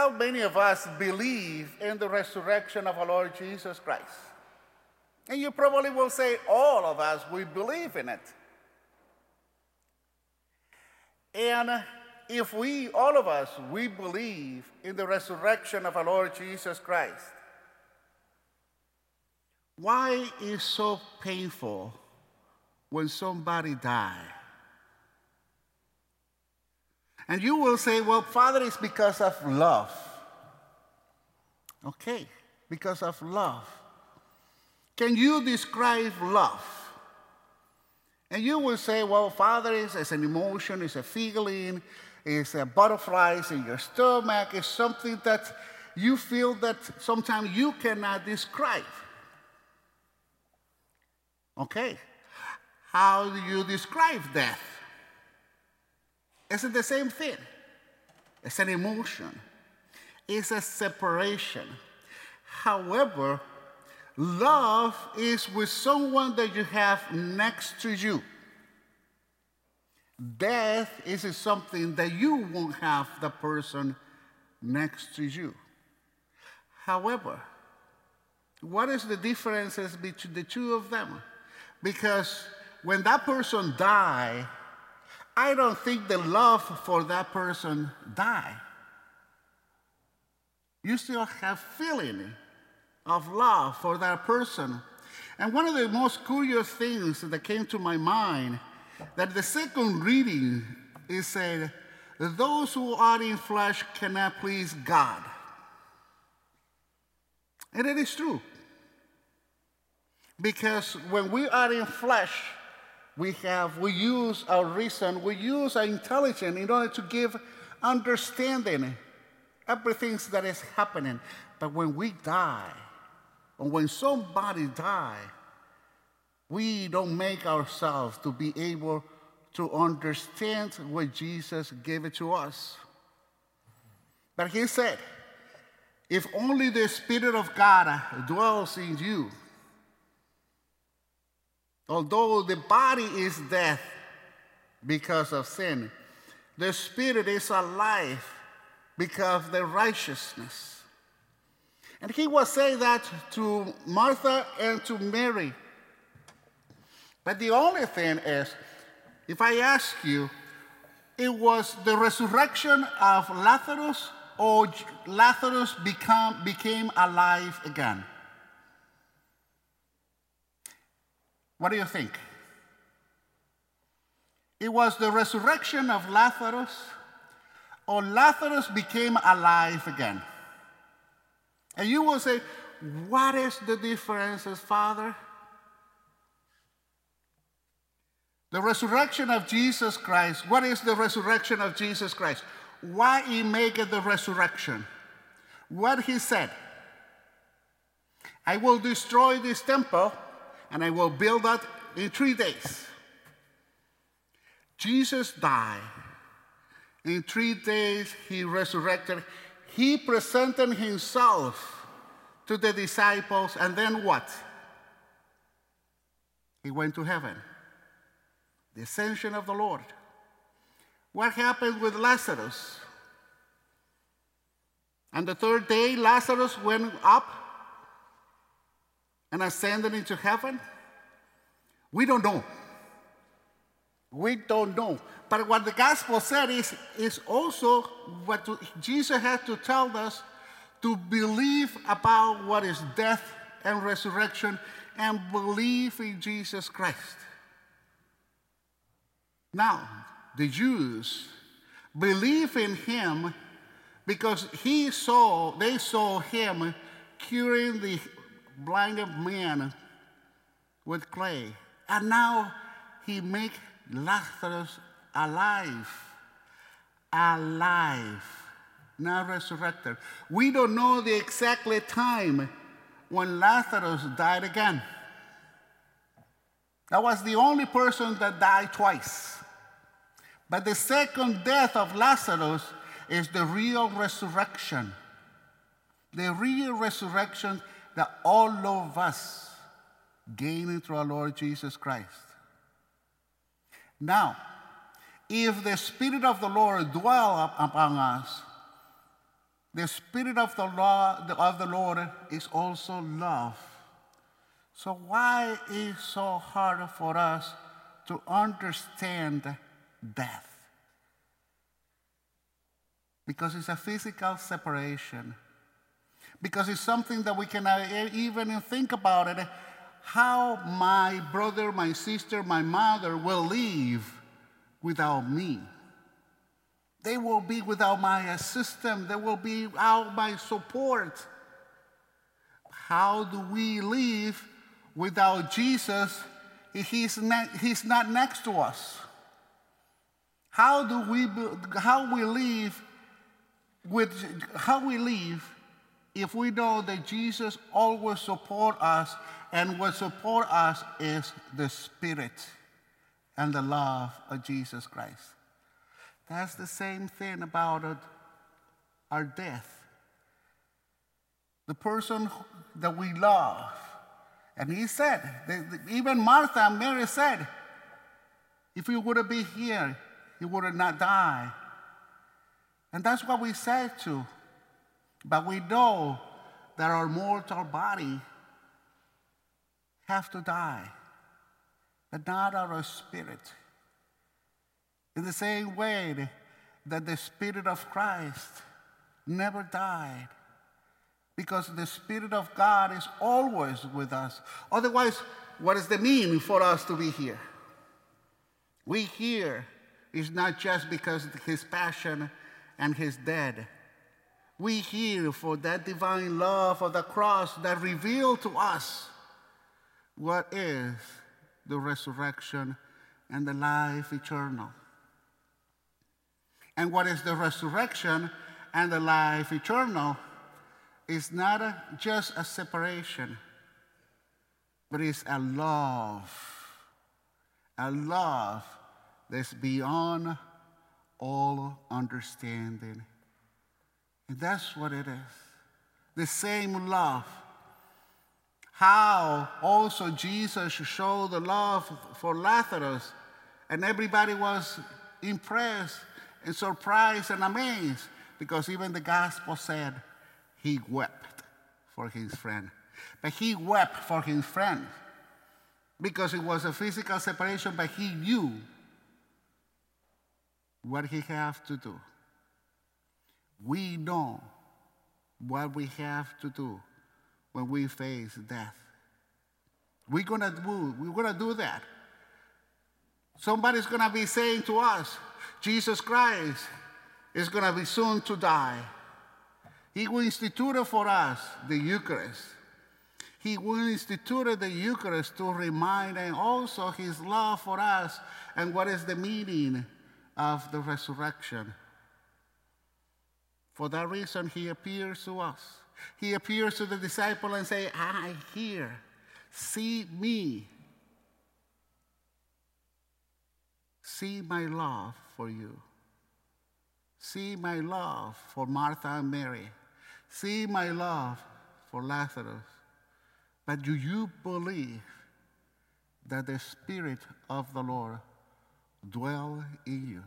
how many of us believe in the resurrection of our Lord Jesus Christ? And you probably will say, all of us, we believe in it. And if we, all of us, we believe in the resurrection of our Lord Jesus Christ, why is so painful when somebody die? And you will say, well, Father, it's because of love. Okay, because of love. Can you describe love? And you will say, well, Father, it's, it's an emotion, it's a feeling, it's a butterflies in your stomach, it's something that you feel that sometimes you cannot describe. Okay, how do you describe death? Is it the same thing? It's an emotion, it's a separation. However, love is with someone that you have next to you. Death is something that you won't have the person next to you. However, what is the differences between the two of them? Because when that person die, I don't think the love for that person die. You still have feeling of love for that person. And one of the most curious things that came to my mind that the second reading is said, those who are in flesh cannot please God. And it is true. Because when we are in flesh, we have, we use our reason, we use our intelligence in order to give understanding everything that is happening. But when we die, or when somebody die, we don't make ourselves to be able to understand what Jesus gave it to us. But he said, if only the Spirit of God dwells in you, although the body is death because of sin, the Spirit is alive because of the righteousness. And he was saying that to Martha and to Mary. But the only thing is, if I ask you, it was the resurrection of Lazarus or Lazarus become, became alive again? What do you think? It was the resurrection of Lazarus or Lazarus became alive again? And you will say, What is the difference, Father? The resurrection of Jesus Christ. What is the resurrection of Jesus Christ? Why he make it the resurrection? What he said. I will destroy this temple and I will build that in three days. Jesus died. In three days he resurrected. He presented himself to the disciples, and then what? He went to heaven the ascension of the Lord. What happened with Lazarus? And the third day, Lazarus went up and ascended into heaven? We don't know. We don't know. But what the gospel said is, is also what Jesus had to tell us to believe about what is death and resurrection and believe in Jesus Christ. Now, the Jews believe in him because he saw, they saw him curing the blinded man with clay. And now he make Lazarus alive. Alive. Now resurrected. We don't know the exact time when Lazarus died again. That was the only person that died twice. But the second death of Lazarus is the real resurrection. The real resurrection that all of us gain through our Lord Jesus Christ. Now, if the Spirit of the Lord dwell upon us, The Spirit of the, law, of the Lord is also love. So, why is so hard for us to understand death? Because it's a physical separation. Because it's something that we cannot even think about it. How my brother, my sister, my mother will live without me. They will be without my assistance. They will be without my support. How do we live without Jesus he's, ne- he's not next to us? How do we, how we live with, how we live if we know that Jesus always support us and what support us is the Spirit and the love of Jesus Christ. That's the same thing about our death. The person that we love. And he said, even Martha and Mary said, if you would have been here, you would have not died. And that's what we said too. But we know that our mortal body have to die, but not our spirit. In the same way that the Spirit of Christ never died, because the Spirit of God is always with us. Otherwise, what is the meaning for us to be here? We here is not just because his passion and his death. We here for that divine love of the cross that revealed to us what is the resurrection and the life eternal. And what is the resurrection and the life eternal is not a, just a separation, but it's a love, a love that's beyond all understanding. And that's what it is the same love. How also Jesus showed the love for Lazarus, and everybody was impressed and surprised and amazed because even the gospel said he wept for his friend. But he wept for his friend because it was a physical separation, but he knew what he had to do. We know what we have to do when we face death. We're gonna do, we're gonna do that. Somebody's gonna be saying to us, Jesus Christ is gonna be soon to die. He will institute for us the Eucharist. He will institute the Eucharist to remind and also his love for us and what is the meaning of the resurrection. For that reason, he appears to us. He appears to the disciple and say, I hear, see me. See my love for you. See my love for Martha and Mary. See my love for Lazarus. But do you believe that the Spirit of the Lord dwell in you?